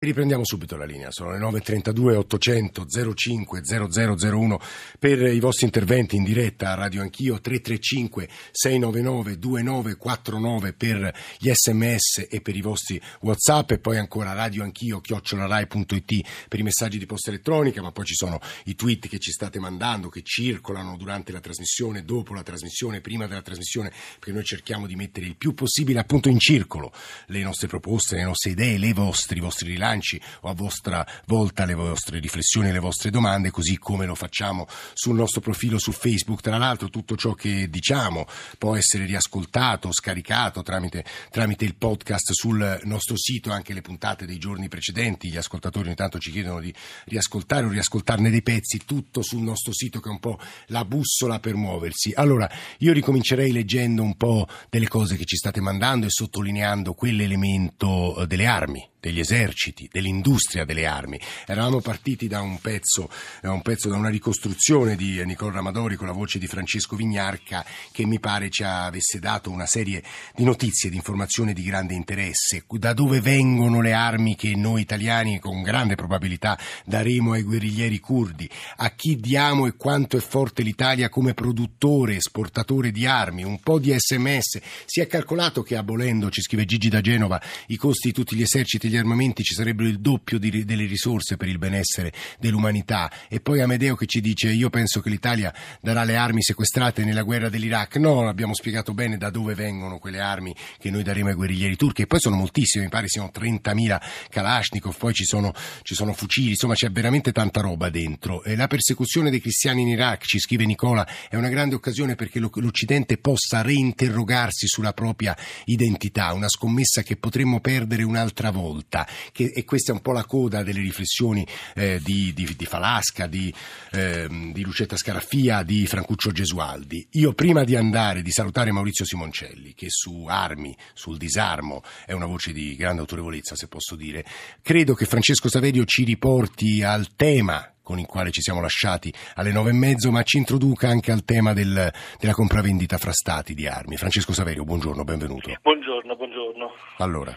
Riprendiamo subito la linea, sono le 9.32, 800 05 0001 per i vostri interventi in diretta a Radio Anch'io, 335 699 2949 per gli sms e per i vostri whatsapp e poi ancora Radio Anch'io, chiocciolarai.it per i messaggi di posta elettronica, ma poi ci sono i tweet che ci state mandando, che circolano durante la trasmissione, dopo la trasmissione, prima della trasmissione, perché noi cerchiamo di mettere il più possibile appunto in circolo le nostre proposte, le nostre idee, le vostre, i vostri rilanci bilanci o a vostra volta le vostre riflessioni le vostre domande, così come lo facciamo sul nostro profilo su Facebook. Tra l'altro tutto ciò che diciamo può essere riascoltato, scaricato tramite, tramite il podcast sul nostro sito, anche le puntate dei giorni precedenti. Gli ascoltatori ogni tanto ci chiedono di riascoltare o riascoltarne dei pezzi, tutto sul nostro sito che è un po' la bussola per muoversi. Allora, io ricomincerei leggendo un po' delle cose che ci state mandando e sottolineando quell'elemento eh, delle armi degli eserciti, dell'industria delle armi. Eravamo partiti da un pezzo, un pezzo, da una ricostruzione di Nicole Ramadori con la voce di Francesco Vignarca che mi pare ci avesse dato una serie di notizie, di informazioni di grande interesse. Da dove vengono le armi che noi italiani con grande probabilità daremo ai guerriglieri curdi? A chi diamo e quanto è forte l'Italia come produttore, esportatore di armi? Un po' di sms. Si è calcolato che abolendo, ci scrive Gigi da Genova, i costi di tutti gli eserciti gli armamenti ci sarebbero il doppio di, delle risorse per il benessere dell'umanità. E poi Amedeo che ci dice io penso che l'Italia darà le armi sequestrate nella guerra dell'Iraq. No, abbiamo spiegato bene da dove vengono quelle armi che noi daremo ai guerriglieri turchi. E poi sono moltissime, mi pare siano 30.000 Kalashnikov, poi ci sono, ci sono fucili, insomma c'è veramente tanta roba dentro. E la persecuzione dei cristiani in Iraq, ci scrive Nicola, è una grande occasione perché l'Occidente possa reinterrogarsi sulla propria identità, una scommessa che potremmo perdere un'altra volta volta, che, e questa è un po' la coda delle riflessioni eh, di, di, di, Falasca, di, eh, di Lucetta Scaraffia, di Francuccio Gesualdi. Io prima di andare, di salutare Maurizio Simoncelli, che su armi, sul disarmo, è una voce di grande autorevolezza, se posso dire, credo che Francesco Saverio ci riporti al tema con il quale ci siamo lasciati alle nove e mezzo, ma ci introduca anche al tema del, della compravendita fra stati di armi. Francesco Saverio, buongiorno, benvenuto. Buongiorno, buongiorno. Allora.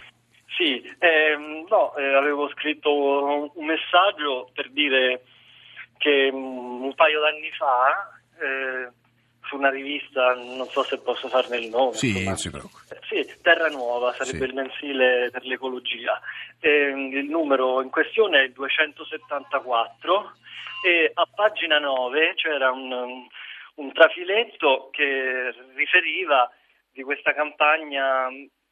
Sì, ehm, no, eh, avevo scritto un messaggio per dire che um, un paio d'anni fa eh, su una rivista, non so se posso farne il nome. Sì, insomma, non si preoccupi. Sì, Terra Nuova sarebbe sì. il mensile per l'ecologia. Eh, il numero in questione è il 274 e a pagina 9 c'era un, un trafiletto che riferiva di questa campagna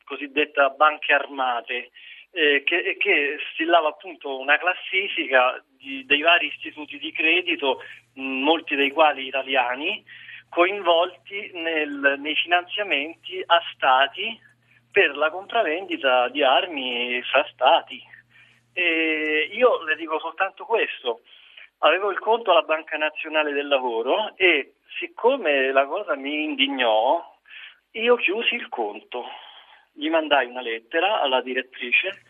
cosiddetta banche armate, eh, che, che, stillava appunto una classifica di, dei vari istituti di credito, mh, molti dei quali italiani, coinvolti nel, nei finanziamenti a stati per la compravendita di armi fra stati. E io le dico soltanto questo. Avevo il conto alla Banca Nazionale del Lavoro e siccome la cosa mi indignò, io chiusi il conto gli mandai una lettera alla direttrice,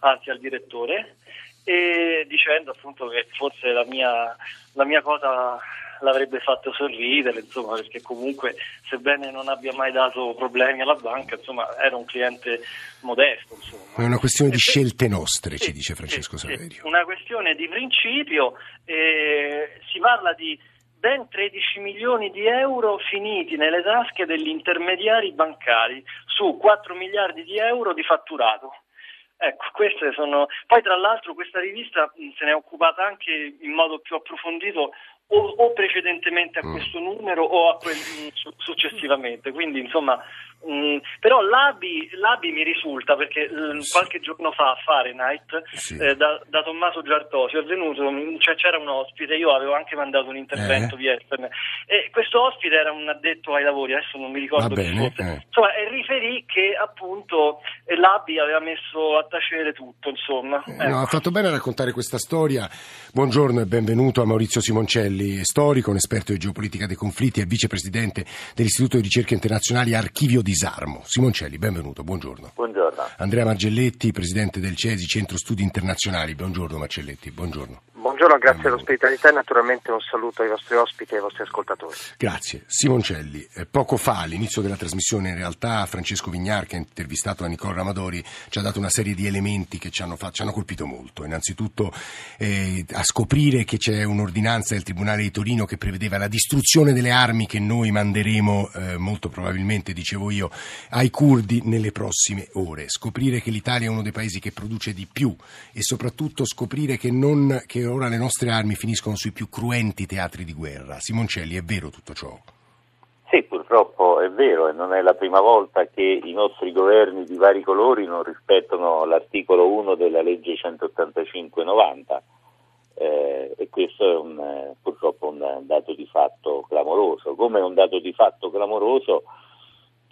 anzi al direttore, e dicendo appunto che forse la mia, la mia cosa l'avrebbe fatto sorridere, insomma, perché comunque sebbene non abbia mai dato problemi alla banca, insomma, era un cliente modesto. Insomma. È una questione di scelte nostre, sì, ci dice Francesco sì, Saverio. Sì, una questione di principio, eh, si parla di ben 13 milioni di euro finiti nelle tasche degli intermediari bancari su 4 miliardi di euro di fatturato. Ecco, queste sono. Poi, tra l'altro, questa rivista se ne è occupata anche in modo più approfondito o, o precedentemente a mm. questo numero o a quel, successivamente. Quindi, insomma, mh, però l'ABI, l'ABI, mi risulta perché mh, sì. qualche giorno fa a Fahrenheit sì. eh, da, da, Tommaso Giartosio è venuto, cioè c'era un ospite, io avevo anche mandato un intervento eh. via Ethernet e questo ospite era un addetto ai lavori, adesso non mi ricordo chi fosse. Eh. Insomma, e riferì che appunto l'ABI aveva messo a tacere tutto, insomma. Eh, ecco. No, ha fatto bene a raccontare questa storia. Buongiorno e benvenuto a Maurizio Simoncelli. Storico, un esperto di geopolitica dei conflitti e vicepresidente dell'Istituto di ricerche internazionali Archivio Disarmo. Simoncelli, benvenuto, buongiorno. Buongiorno. Andrea Margelletti, presidente del CESI, Centro Studi Internazionali. Buongiorno Marcelletti, buongiorno. Buongiorno grazie dell'ospitalità e naturalmente un saluto ai vostri ospiti e ai vostri ascoltatori. Grazie. Simoncelli, eh, poco fa all'inizio della trasmissione in realtà Francesco Vignar che ha intervistato a Nicola Ramadori ci ha dato una serie di elementi che ci hanno, fa- ci hanno colpito molto. Innanzitutto eh, a scoprire che c'è un'ordinanza del Tribunale di Torino che prevedeva la distruzione delle armi che noi manderemo eh, molto probabilmente, dicevo io, ai curdi nelle prossime ore. Scoprire che l'Italia è uno dei paesi che produce di più e soprattutto scoprire che, non, che ora le nostre armi finiscono sui più cruenti teatri di guerra. Simoncelli, è vero tutto ciò? Sì, purtroppo è vero e non è la prima volta che i nostri governi di vari colori non rispettano l'articolo 1 della legge 185-90 eh, e questo è un, eh, purtroppo un dato di fatto clamoroso. Come è un dato di fatto clamoroso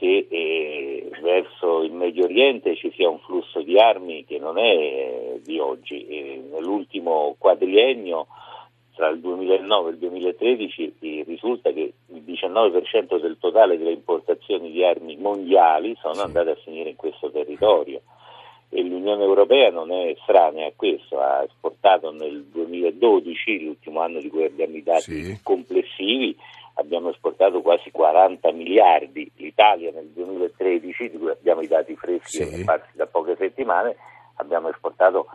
che eh, verso il Medio Oriente ci sia un flusso di armi che non è eh, di oggi. E nell'ultimo quadriennio, tra il 2009 e il 2013, eh, risulta che il 19% del totale delle importazioni di armi mondiali sono sì. andate a finire in questo territorio. E l'Unione Europea non è estranea a questo, ha esportato nel 2012, l'ultimo anno di cui abbiamo i dati sì. complessivi, abbiamo esportato quasi 40 miliardi, l'Italia nel 2013, di cui abbiamo i dati freschi sì. da poche settimane, abbiamo esportato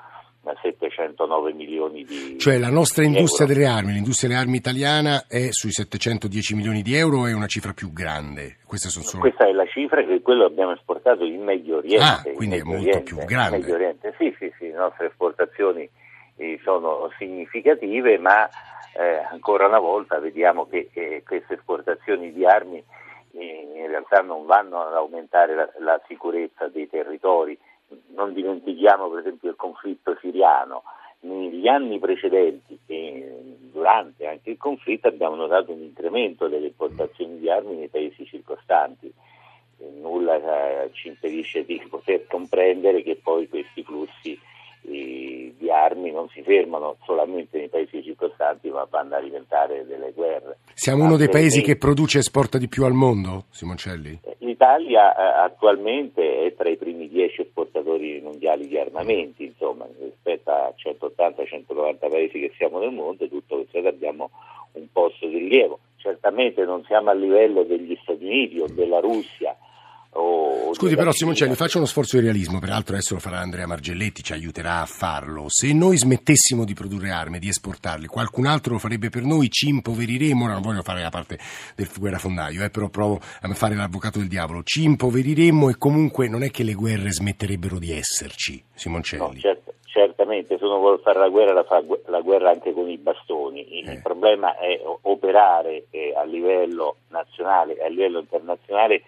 709 milioni di Cioè la nostra industria euro. delle armi, l'industria delle armi italiana è sui 710 milioni di euro è una cifra più grande? Solo... Questa è la cifra che quello abbiamo esportato in Medio Oriente. Ah, quindi è molto Oriente, più grande. Medio Oriente. Sì, sì, sì, le nostre esportazioni eh, sono significative, ma eh, ancora una volta vediamo che eh, queste esportazioni di armi eh, in realtà non vanno ad aumentare la, la, sicurezza dei territori. Non dimentichiamo per esempio il conflitto siriano. Negli anni precedenti e durante anche il conflitto abbiamo notato un incremento delle importazioni di armi nei paesi circostanti. nulla eh, ci impedisce di poter comprendere che poi questi flussi armi non si fermano solamente nei paesi circostanti ma vanno a diventare delle guerre. Siamo uno dei paesi che produce e esporta di più al mondo, Simoncelli? L'Italia eh, attualmente è tra i primi dieci esportatori mondiali di armamenti, insomma rispetto a 180-190 paesi che siamo nel mondo, tutto questo abbiamo un posto di rilievo. Certamente non siamo a livello degli Stati Uniti o della Russia, Scusi però Simoncelli, faccio uno sforzo di realismo, peraltro adesso lo farà Andrea Margelletti, ci aiuterà a farlo. Se noi smettessimo di produrre armi, di esportarle, qualcun altro lo farebbe per noi, ci impoveriremo, ora non voglio fare la parte del guerrafondaio, eh, però provo a fare l'avvocato del diavolo, ci impoveriremmo e comunque non è che le guerre smetterebbero di esserci, Simoncelli. No, certo, certamente, se uno vuole fare la guerra la fa la guerra anche con i bastoni, il eh. problema è operare eh, a livello nazionale e a livello internazionale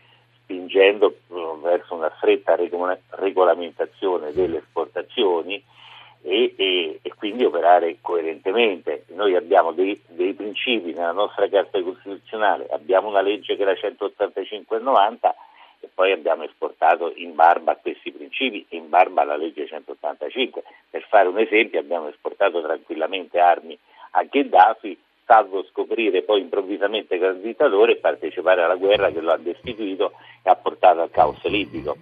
spingendo eh, verso una stretta regolamentazione delle esportazioni e, e, e quindi operare coerentemente. Noi abbiamo dei, dei, principi nella nostra Carta Costituzionale, abbiamo una legge che è la 185 90 e poi abbiamo esportato in barba a questi principi in barba alla legge 185. Per fare un esempio abbiamo esportato tranquillamente armi a Gheddafi salvo scoprire poi improvvisamente che era un dittatore e partecipare alla guerra che lo ha destituito e ha portato al caos libico.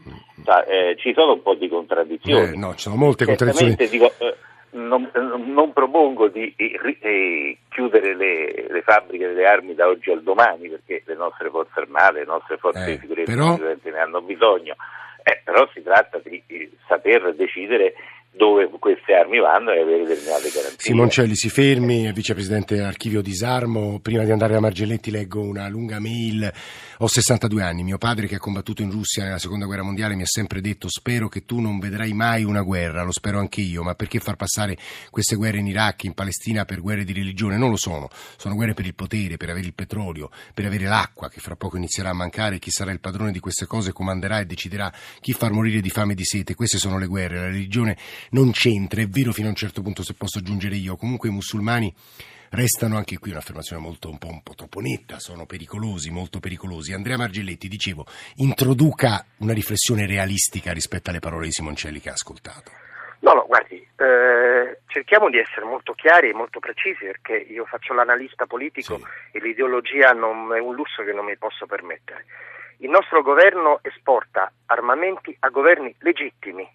Cioè, eh, ci sono un po' di contraddizioni. Eh, no, ci sono molte contraddizioni. Dico, eh, non, non, propongo di eh, chiudere le, le, fabbriche delle armi da oggi al domani perché le nostre forze armate, le nostre forze eh, di sicurezza però... ne hanno bisogno, eh, però si tratta di saper decidere dove queste armi vanno e avere determinate garanzie. Simoncelli si fermi, vicepresidente dell'archivio Disarmo. Prima di andare a Margelletti leggo una lunga mail. Ho 62 anni, mio padre che ha combattuto in Russia nella seconda guerra mondiale mi ha sempre detto spero che tu non vedrai mai una guerra, lo spero anche io, ma perché far passare queste guerre in Iraq, in Palestina per guerre di religione? Non lo sono, sono guerre per il potere, per avere il petrolio, per avere l'acqua che fra poco inizierà a mancare, chi sarà il padrone di queste cose comanderà e deciderà chi far morire di fame e di sete, queste sono le guerre, la religione non c'entra, è vero fino a un certo punto se posso aggiungere io, comunque i musulmani restano anche qui un'affermazione molto, un, po', un po' troppo netta, sono pericolosi, molto pericolosi. Andrea Margelletti, dicevo, introduca una riflessione realistica rispetto alle parole di Simoncelli che ha ascoltato. No, no, guardi, eh, cerchiamo di essere molto chiari e molto precisi perché io faccio l'analista politico sì. e l'ideologia non, è un lusso che non mi posso permettere. Il nostro governo esporta armamenti a governi legittimi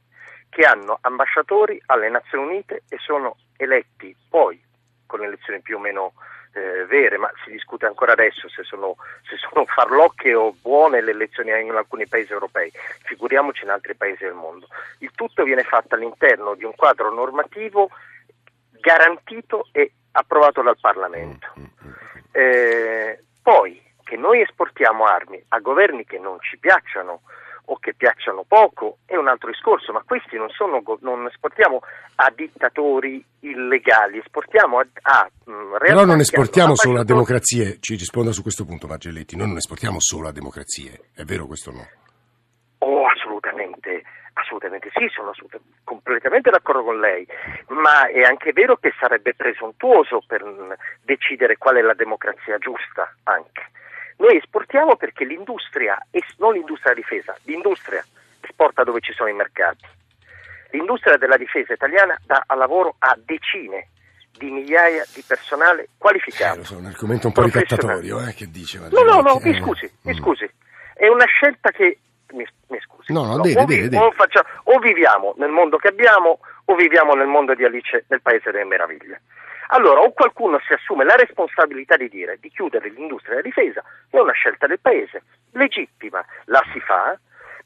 che hanno ambasciatori alle Nazioni Unite e sono eletti poi con elezioni più o meno eh, vere, ma si discute ancora adesso se sono, se sono farlocche o buone le elezioni in alcuni paesi europei, figuriamoci in altri paesi del mondo. Il tutto viene fatto all'interno di un quadro normativo garantito e approvato dal Parlamento. Mm, mm, mm. Eh, poi che noi esportiamo armi a governi che non ci piacciono o che piacciono poco è un altro discorso, ma questi non, sono, non esportiamo a dittatori illegali, esportiamo a, a realtà Però non esportiamo solo a democrazie, ci risponda su questo punto Margelletti, noi non esportiamo solo a democrazie, è vero questo o no? Oh, assolutamente, assolutamente sì, sono assolutamente, completamente d'accordo con lei, ma è anche vero che sarebbe presuntuoso per decidere qual è la democrazia giusta anche. Noi esportiamo perché l'industria, non l'industria della difesa, l'industria esporta dove ci sono i mercati. L'industria della difesa italiana dà lavoro a decine di migliaia di personale qualificato. Eh, so, un argomento un po' ricattatorio, eh, che dice No, no, no, mi scusi, mi mm. scusi. È una scelta che mi, mi scusi. No, no, no deve, o, deve, o, faccia, o viviamo nel mondo che abbiamo o viviamo nel mondo di Alice nel Paese delle Meraviglie. Allora, o qualcuno si assume la responsabilità di dire di chiudere l'industria della difesa, è una scelta del Paese, legittima, la si fa,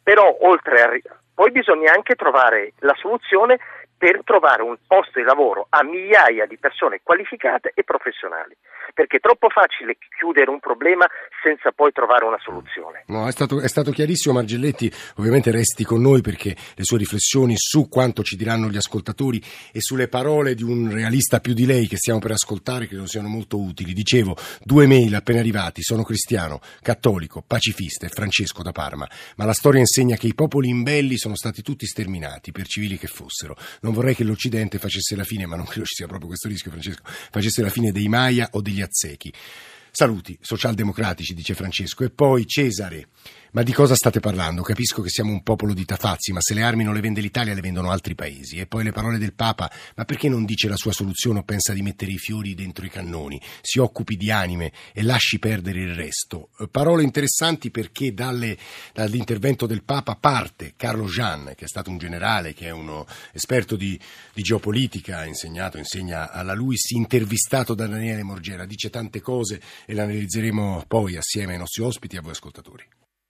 però oltre a... Poi bisogna anche trovare la soluzione per trovare un posto di lavoro a migliaia di persone qualificate e professionali perché è troppo facile chiudere un problema senza poi trovare una soluzione. No, è stato, è stato chiarissimo Margelletti, ovviamente resti con noi perché le sue riflessioni su quanto ci diranno gli ascoltatori e sulle parole di un realista più di lei che stiamo per ascoltare credo siano molto utili. Dicevo, due mail appena arrivati, sono cristiano, cattolico, pacifista e Francesco da Parma, ma la storia insegna che i popoli imbelli sono stati tutti sterminati, per civili che fossero. Non vorrei che l'Occidente facesse la fine, ma non credo ci sia proprio questo rischio Francesco, facesse la fine dei Maya o degli Azzecchi. Saluti, socialdemocratici, dice Francesco. E poi Cesare. Ma di cosa state parlando? Capisco che siamo un popolo di tafazzi, ma se le armi non le vende l'Italia le vendono altri paesi. E poi le parole del Papa, ma perché non dice la sua soluzione o pensa di mettere i fiori dentro i cannoni? Si occupi di anime e lasci perdere il resto. Eh, parole interessanti perché dalle, dall'intervento del Papa parte Carlo Jean, che è stato un generale, che è uno esperto di, di geopolitica, ha insegnato, insegna alla LUIS, intervistato da Daniele Morgera. Dice tante cose e le analizzeremo poi assieme ai nostri ospiti e a voi ascoltatori.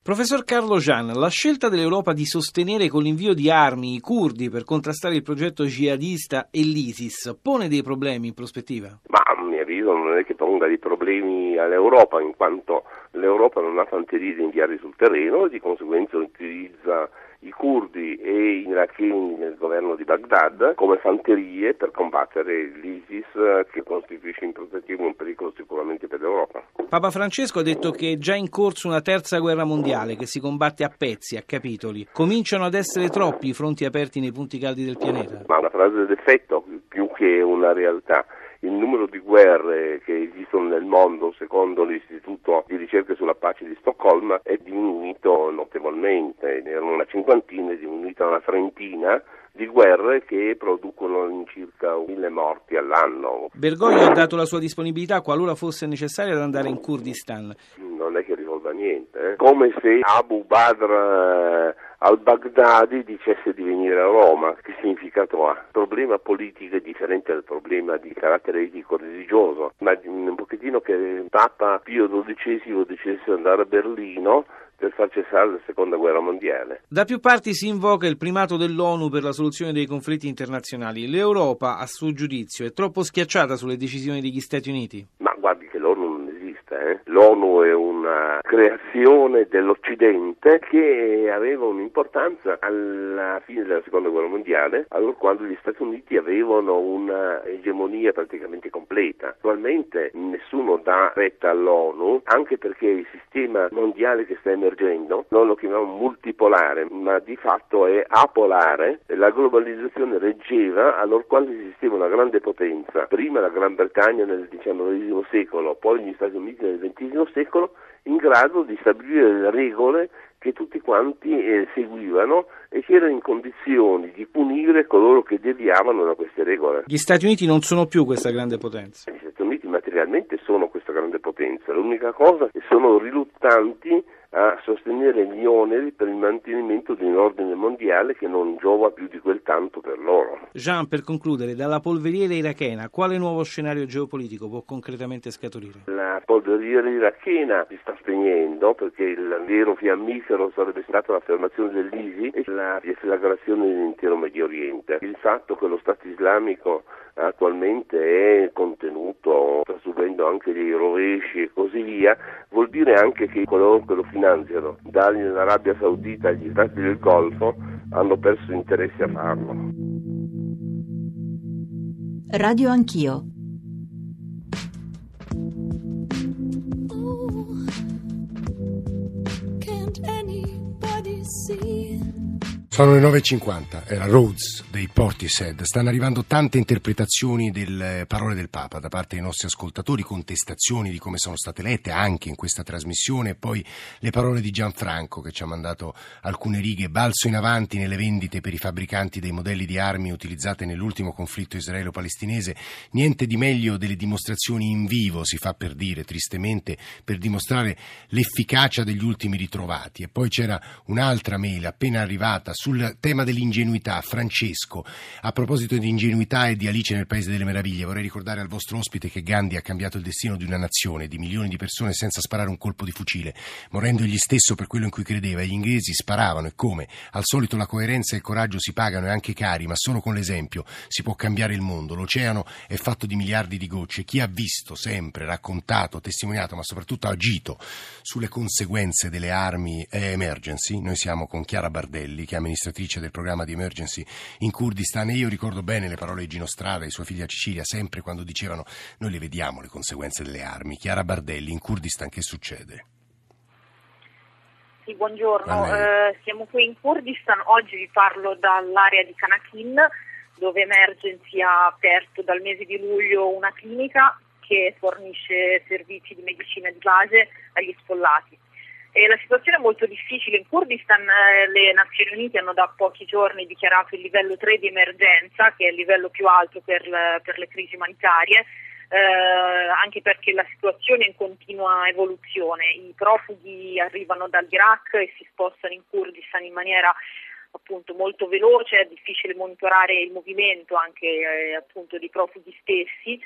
Professor Carlo Gian, la scelta dell'Europa di sostenere con l'invio di armi i curdi per contrastare il progetto jihadista e l'ISIS pone dei problemi in prospettiva? Ma a mio avviso non è che ponga dei problemi all'Europa, in quanto l'Europa non ha fanteria di inviare sul terreno e di conseguenza utilizza i curdi e i iracheni nel governo di Baghdad come fanterie per combattere l'ISIS che costituisce in prospettiva un pericolo sicuramente per l'Europa. Papa Francesco ha detto che è già in corso una terza guerra mondiale che si combatte a pezzi, a capitoli. Cominciano ad essere troppi i fronti aperti nei punti caldi del pianeta. Ma una frase d'effetto più che una realtà il numero di guerre che esistono nel mondo, secondo l'Istituto di ricerca sulla pace di Stoccolma, è diminuito notevolmente, erano una cinquantina, è diminuita a una trentina di guerre che producono circa mille morti all'anno. Bergoglio ha dato la sua disponibilità qualora fosse necessario ad andare in Kurdistan. Non è che risolva niente, eh? come se Abu Badr eh, al-Baghdadi dicesse di venire a Roma, che significato ha? Il problema politico è differente dal problema di carattere etico-religioso, ma un pochettino che il Papa Pio XII dicesse di andare a Berlino per far cessare la seconda guerra mondiale. Da più parti si invoca il primato dell'ONU per la soluzione dei conflitti internazionali. L'Europa, a suo giudizio, è troppo schiacciata sulle decisioni degli Stati Uniti? Ma guardi che l'ONU non esiste, eh? l'ONU è una creazione dell'Occidente che aveva un'importanza alla fine della seconda guerra mondiale, allora quando gli Stati Uniti avevano un'egemonia praticamente completa. Attualmente nessuno dà retta all'ONU, anche perché il sistema mondiale che sta emergendo non lo chiamiamo multipolare, ma di fatto è apolare. La globalizzazione reggeva allora quando esisteva una grande potenza, prima la Gran Bretagna nel XIX secolo, poi gli Stati Uniti nel XX secolo, in grado di stabilire le regole che tutti quanti eh, seguivano e che erano in condizioni di punire coloro che deviavano da queste regole. Gli Stati Uniti non sono più questa grande potenza. Gli Stati Uniti materialmente sono questa grande potenza, l'unica cosa è che sono riluttanti a sostenere gli oneri per il mantenimento di un ordine mondiale che non giova più di quel tanto per loro. Jean, per concludere, dalla polveriera irachena, quale nuovo scenario geopolitico può concretamente scaturire? La polveriera irachena si sta spegnendo perché il vero fiammifero sarebbe stata l'affermazione dell'ISI e la deflagrazione dell'intero Medio Oriente. Il fatto che lo Stato islamico attualmente è contenuto, sta subendo anche dei rovesci e così via, vuol dire anche che coloro che lo finanziano, dall'Arabia Saudita agli Stati del Golfo, hanno perso interesse a farlo. Radio Anch'io. Sono le 9.50, era Rhodes dei Portishead. Stanno arrivando tante interpretazioni delle parole del Papa da parte dei nostri ascoltatori, contestazioni di come sono state lette anche in questa trasmissione poi le parole di Gianfranco che ci ha mandato alcune righe. Balzo in avanti nelle vendite per i fabbricanti dei modelli di armi utilizzate nell'ultimo conflitto israelo-palestinese. Niente di meglio delle dimostrazioni in vivo, si fa per dire tristemente, per dimostrare l'efficacia degli ultimi ritrovati. E poi c'era un'altra mail appena arrivata sul tema dell'ingenuità, Francesco, a proposito di ingenuità e di Alice nel Paese delle Meraviglie, vorrei ricordare al vostro ospite che Gandhi ha cambiato il destino di una nazione, di milioni di persone senza sparare un colpo di fucile, morendo egli stesso per quello in cui credeva. Gli inglesi sparavano e come? Al solito la coerenza e il coraggio si pagano e anche cari, ma solo con l'esempio si può cambiare il mondo. L'oceano è fatto di miliardi di gocce. Chi ha visto sempre, raccontato, testimoniato, ma soprattutto agito sulle conseguenze delle armi e emergency, noi siamo con Chiara Bardelli, che è amministratrice del programma di emergency in Kurdistan e io ricordo bene le parole di Gino Strada e sua figlia Cecilia sempre quando dicevano noi le vediamo le conseguenze delle armi. Chiara Bardelli, in Kurdistan che succede? Sì, buongiorno, eh, siamo qui in Kurdistan, oggi vi parlo dall'area di Kanakin dove Emergency ha aperto dal mese di luglio una clinica che fornisce servizi di medicina di base agli sfollati. E la situazione è molto difficile. In Kurdistan eh, le Nazioni Unite hanno da pochi giorni dichiarato il livello 3 di emergenza, che è il livello più alto per, per le crisi umanitarie, eh, anche perché la situazione è in continua evoluzione. I profughi arrivano dall'Iraq e si spostano in Kurdistan in maniera appunto molto veloce, è difficile monitorare il movimento anche eh, appunto dei profughi stessi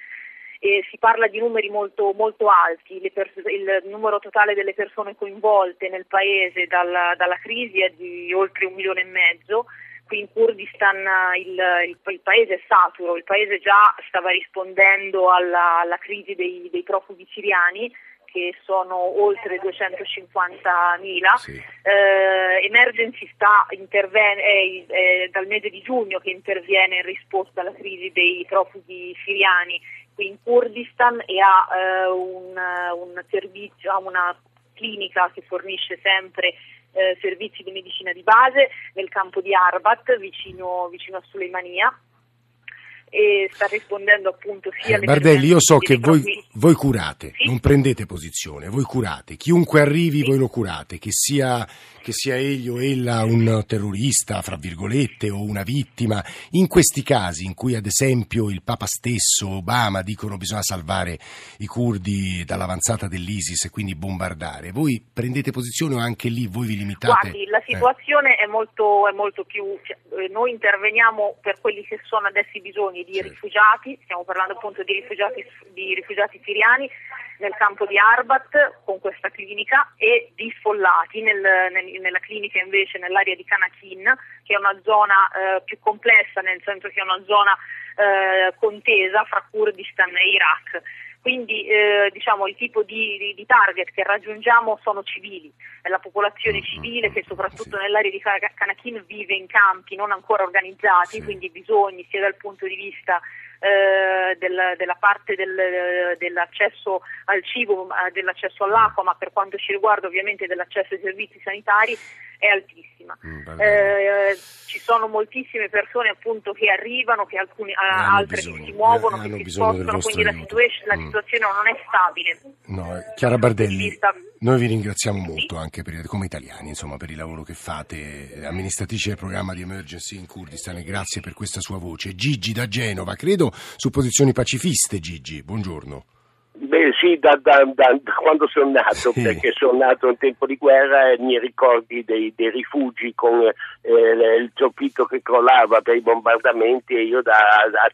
e si parla di numeri molto, molto alti, pers- il numero totale delle persone coinvolte nel paese dalla, dalla, crisi è di oltre un milione e mezzo, qui in Kurdistan il, il, il paese è saturo, il paese già stava rispondendo alla, alla crisi dei, dei profughi siriani che sono oltre 250.000. Sì. Eh, Emergency sta interven- è, è dal mese di giugno che interviene in risposta alla crisi dei profughi siriani qui in Kurdistan e ha eh, un, un servizio, ha una clinica che fornisce sempre eh, servizi di medicina di base nel campo di Arbat vicino, vicino a Suleimania e sta rispondendo appunto sia eh, Bardelli, io so che voi, voi curate, sì? non prendete posizione, voi curate, chiunque arrivi sì. voi lo curate, che sia, che sia egli o ella un terrorista, fra virgolette, o una vittima. In questi casi in cui ad esempio il Papa stesso, Obama, dicono bisogna salvare i curdi dall'avanzata dell'ISIS e quindi bombardare, voi prendete posizione o anche lì voi vi limitate? Guardi, la situazione eh. è, molto, è molto più... Cioè, noi interveniamo per quelli che sono adesso i bisogni di certo. rifugiati, stiamo parlando appunto di rifugiati, di rifugiati siriani nel campo di Arbat con questa clinica e di sfollati nel, nel, nella clinica invece nell'area di Kanakin che è una zona eh, più complessa nel senso che è una zona eh, contesa fra Kurdistan e Iraq. Quindi eh, diciamo, il tipo di, di, di, target che raggiungiamo sono civili, è la popolazione civile che soprattutto nell'area di Kanakin vive in campi non ancora organizzati, sì. quindi bisogni sia dal punto di vista eh, del, della parte del, dell'accesso al cibo, dell'accesso all'acqua, ma per quanto ci riguarda ovviamente dell'accesso ai servizi sanitari è altissima. Mm, eh, ci sono moltissime persone appunto che arrivano, che alcuni, altre bisogno, che si muovono, che si spostano, quindi la, situa- la, mm. situazione non è stabile. No, eh, Chiara Bardelli, noi vi ringraziamo molto sì. anche per, come italiani insomma, per il lavoro che fate, eh, amministratrice del programma di emergency in Kurdistan e grazie per questa sua voce. Gigi da Genova, credo su posizioni pacifiste Gigi, buongiorno. Beh sì, da, da, da, da, quando sono nato, sì. perché sono nato in tempo di guerra e mi ricordi dei, dei rifugi con eh, il zoppito che crollava per i bombardamenti e io da,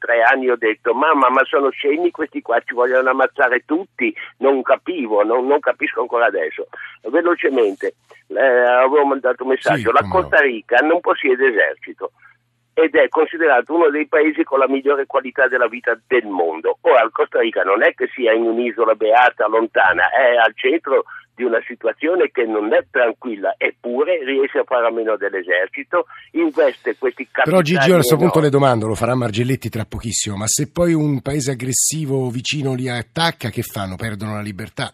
tre anni ho detto mamma ma sono scemi questi qua, ci vogliono ammazzare tutti, non capivo, non, non capisco ancora adesso. Velocemente, eh, avevo mandato un messaggio, sì, la Costa Rica non possiede esercito ed è considerato uno dei paesi con la migliore qualità della vita del mondo. Ora, il Costa Rica non è che sia in un'isola beata, lontana, è al centro di una situazione che non è tranquilla, eppure riesce a fare a meno dell'esercito, investe questi capitali. Però Gigi, a questo punto le domando, lo farà Margelletti tra pochissimo, ma se poi un paese aggressivo vicino li attacca, che fanno? Perdono la libertà?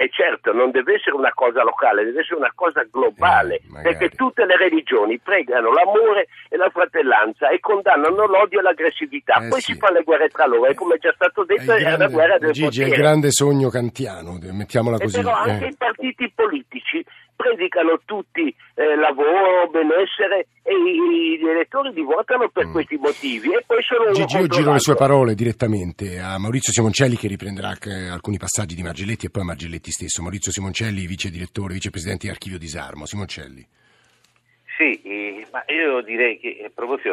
E certo, non deve essere una cosa locale, deve essere una cosa globale, eh, perché tutte le religioni pregano l'amore e la fratellanza e condannano l'odio e l'aggressività. Eh, Poi sì. si fanno le guerre tra loro e come è già stato detto è, grande, è una guerra del Gigi, potere. è il grande sogno kantiano, mettiamola così. E però anche eh. i partiti politici predicano tutti eh, lavoro, benessere e i, gli elettori li votano per mm. questi motivi e poi sono Gigi, io giro le sue parole direttamente a Maurizio Simoncelli che riprenderà alcuni passaggi di Margelletti e poi a Margelletti stesso. Maurizio Simoncelli, vice direttore, vicepresidente di Archivio Disarmo. Simoncelli. Sì, eh, ma io direi che a proposito,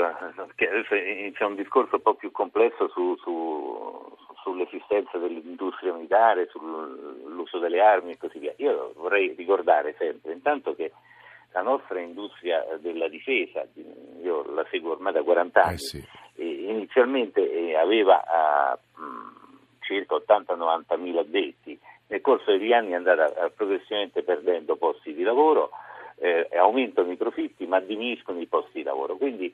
che adesso inizia un discorso un po' più complesso su, su, sull'esistenza dell'industria militare, sull'uso delle armi e così via. Io vorrei ricordare sempre intanto che la nostra industria della difesa, io la seguo ormai da 40 anni, eh sì. inizialmente eh, aveva ah, circa 80-90 mila addetti, nel corso degli anni è andata eh, progressivamente perdendo posti di lavoro, eh, aumentano i profitti ma diminuiscono i posti di lavoro. Quindi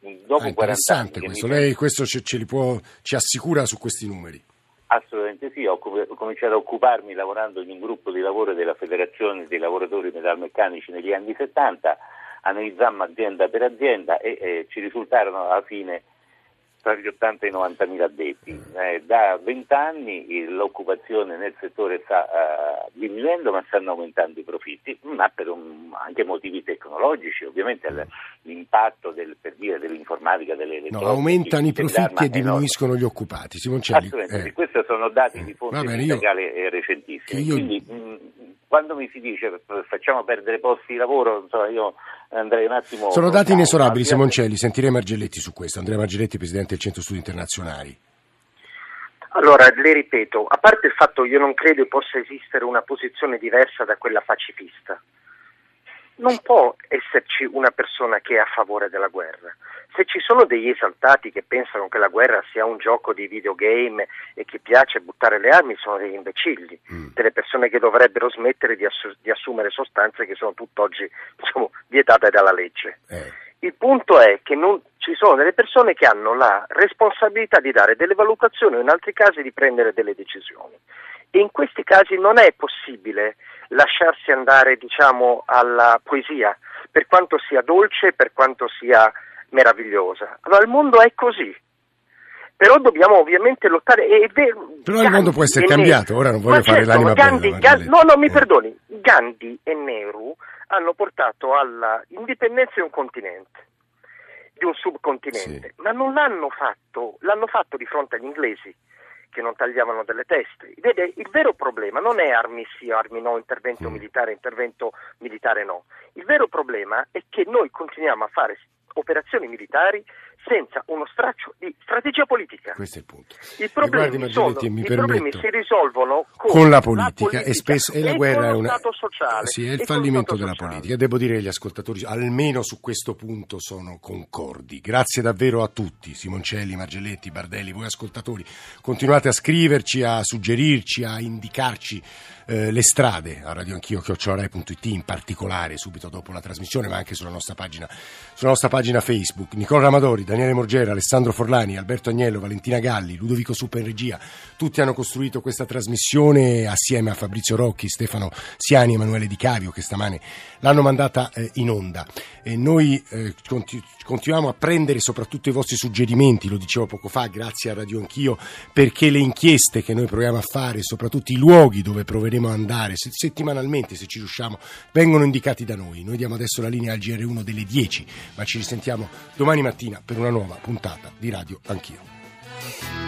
dopo ah, interessante questo, lei questo ce, ce può, ci assicura su questi numeri? Assolutamente sì, ho, ho, cominciato a occuparmi lavorando in un gruppo di lavoro della Federazione dei lavoratori metalmeccanici negli anni 70, analizzammo azienda per azienda e eh, ci risultarono alla fine tra gli 80 e i 90 mila addetti. Eh, da 20 anni l'occupazione nel settore sta uh, diminuendo ma stanno aumentando i profitti, ma per un, anche motivi tecnologici, ovviamente l'impatto del, per dire, dell'informatica, delle No, aumentano i profitti e diminuiscono gli occupati. Simoncelli, eh. questi sono dati di fonte sindacale io... recentissimi. Io... Quindi, mh, quando mi si dice facciamo perdere posti di lavoro, insomma, io andrei un attimo... Sono dati inesorabili, Simoncelli, sentiremo Argelletti su questo. Andrea Margelletti, Presidente del Centro Studi Internazionali. Allora, le ripeto, a parte il fatto che io non credo possa esistere una posizione diversa da quella pacifista, non può esserci una persona che è a favore della guerra. Se ci sono degli esaltati che pensano che la guerra sia un gioco di videogame e che piace buttare le armi, sono degli imbecilli, mm. delle persone che dovrebbero smettere di, ass- di, assumere sostanze che sono tutt'oggi diciamo, vietate dalla legge. Eh. Il punto è che non, ci sono delle persone che hanno la responsabilità di dare delle valutazioni o in altri casi di prendere delle decisioni. E in questi casi non è possibile lasciarsi andare diciamo, alla poesia, per quanto sia dolce, per quanto sia meravigliosa. Allora il mondo è così. Però dobbiamo ovviamente lottare. È vero, Però il mondo può essere cambiato, ora non voglio fare certo, l'anima Gandhi. Gandhi, no, no, mi eh. perdoni. Gandhi e Nehru hanno portato all'indipendenza di un continente, di un subcontinente, sì. ma non l'hanno fatto, l'hanno fatto di fronte agli inglesi che non tagliavano delle teste. Vede, il vero problema non è armi sì, armi no, intervento mm. militare, intervento militare no. Il vero problema è che noi continuiamo a fare operazioni militari senza uno straccio di strategia politica. Questo è il punto. I problemi, guardi, sono, i problemi si risolvono con, con la, politica, la politica, e, spesso, e la guerra è una... sociale. Sì, è il fallimento della sociale. politica. Devo dire che gli ascoltatori, almeno su questo punto, sono concordi. Grazie davvero a tutti, Simoncelli, Margelletti, Bardelli, voi ascoltatori. Continuate a scriverci, a suggerirci, a indicarci eh, le strade a radioanchio chiocciorai.it in particolare subito dopo la trasmissione ma anche sulla nostra pagina, sulla nostra pagina Facebook Nicola Ramadori, Daniele Morgera, Alessandro Forlani, Alberto Agnello, Valentina Galli, Ludovico Suppa in regia tutti hanno costruito questa trasmissione assieme a Fabrizio Rocchi, Stefano Siani, Emanuele Di Cavio che stamane l'hanno mandata eh, in onda e noi eh, continu- continuiamo a prendere soprattutto i vostri suggerimenti, lo dicevo poco fa, grazie a Radio Anch'io, perché le inchieste che noi proviamo a fare, soprattutto i luoghi dove proveremo ad andare settimanalmente, se ci riusciamo, vengono indicati da noi. Noi diamo adesso la linea al GR1 delle 10, ma ci risentiamo domani mattina per una nuova puntata di Radio Anch'io.